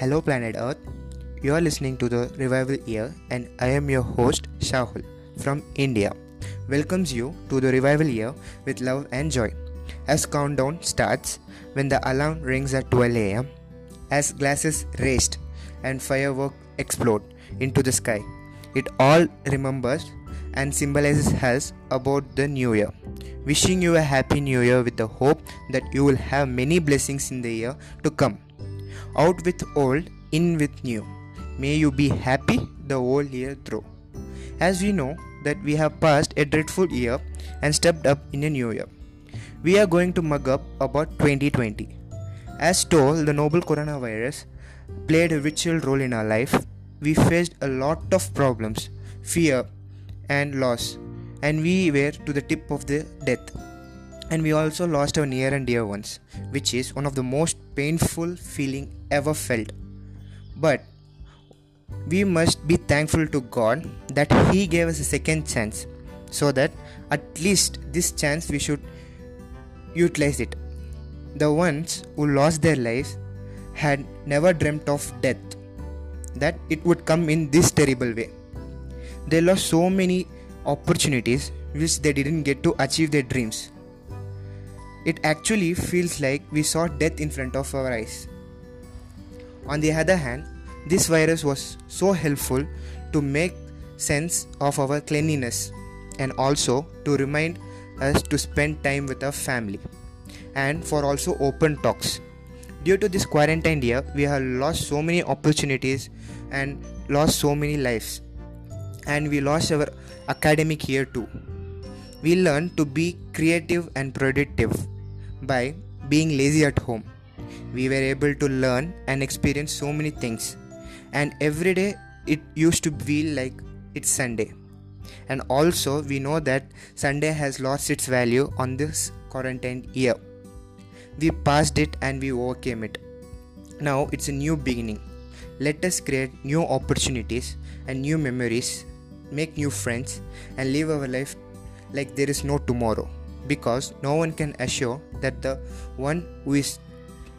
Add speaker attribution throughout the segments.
Speaker 1: Hello, planet Earth. You are listening to the Revival Year, and I am your host, Shahul from India. Welcomes you to the Revival Year with love and joy. As countdown starts, when the alarm rings at 12 am, as glasses raised and fireworks explode into the sky, it all remembers and symbolizes us about the new year. Wishing you a happy new year with the hope that you will have many blessings in the year to come. Out with old, in with new. May you be happy the whole year through. As we know that we have passed a dreadful year and stepped up in a new year. We are going to mug up about 2020. As told, the novel coronavirus played a vital role in our life. We faced a lot of problems, fear, and loss, and we were to the tip of the death. And we also lost our near and dear ones, which is one of the most painful feeling ever felt. But we must be thankful to God that He gave us a second chance, so that at least this chance we should utilize it. The ones who lost their lives had never dreamt of death, that it would come in this terrible way. They lost so many opportunities which they didn't get to achieve their dreams. It actually feels like we saw death in front of our eyes. On the other hand, this virus was so helpful to make sense of our cleanliness and also to remind us to spend time with our family and for also open talks. Due to this quarantine year, we have lost so many opportunities and lost so many lives. And we lost our academic year too. We learned to be creative and productive by being lazy at home. We were able to learn and experience so many things. And every day it used to feel like it's Sunday. And also, we know that Sunday has lost its value on this quarantine year. We passed it and we overcame it. Now it's a new beginning. Let us create new opportunities and new memories, make new friends, and live our life like there is no tomorrow. Because no one can assure that the one who is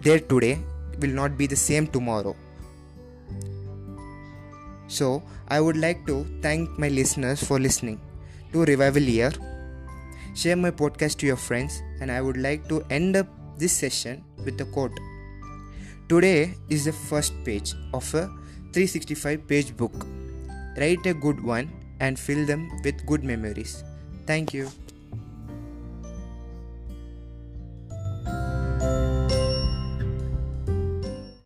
Speaker 1: there today will not be the same tomorrow. So, I would like to thank my listeners for listening to Revival Year. Share my podcast to your friends, and I would like to end up this session with a quote. Today is the first page of a 365 page book. Write a good one and fill them with good memories. Thank you.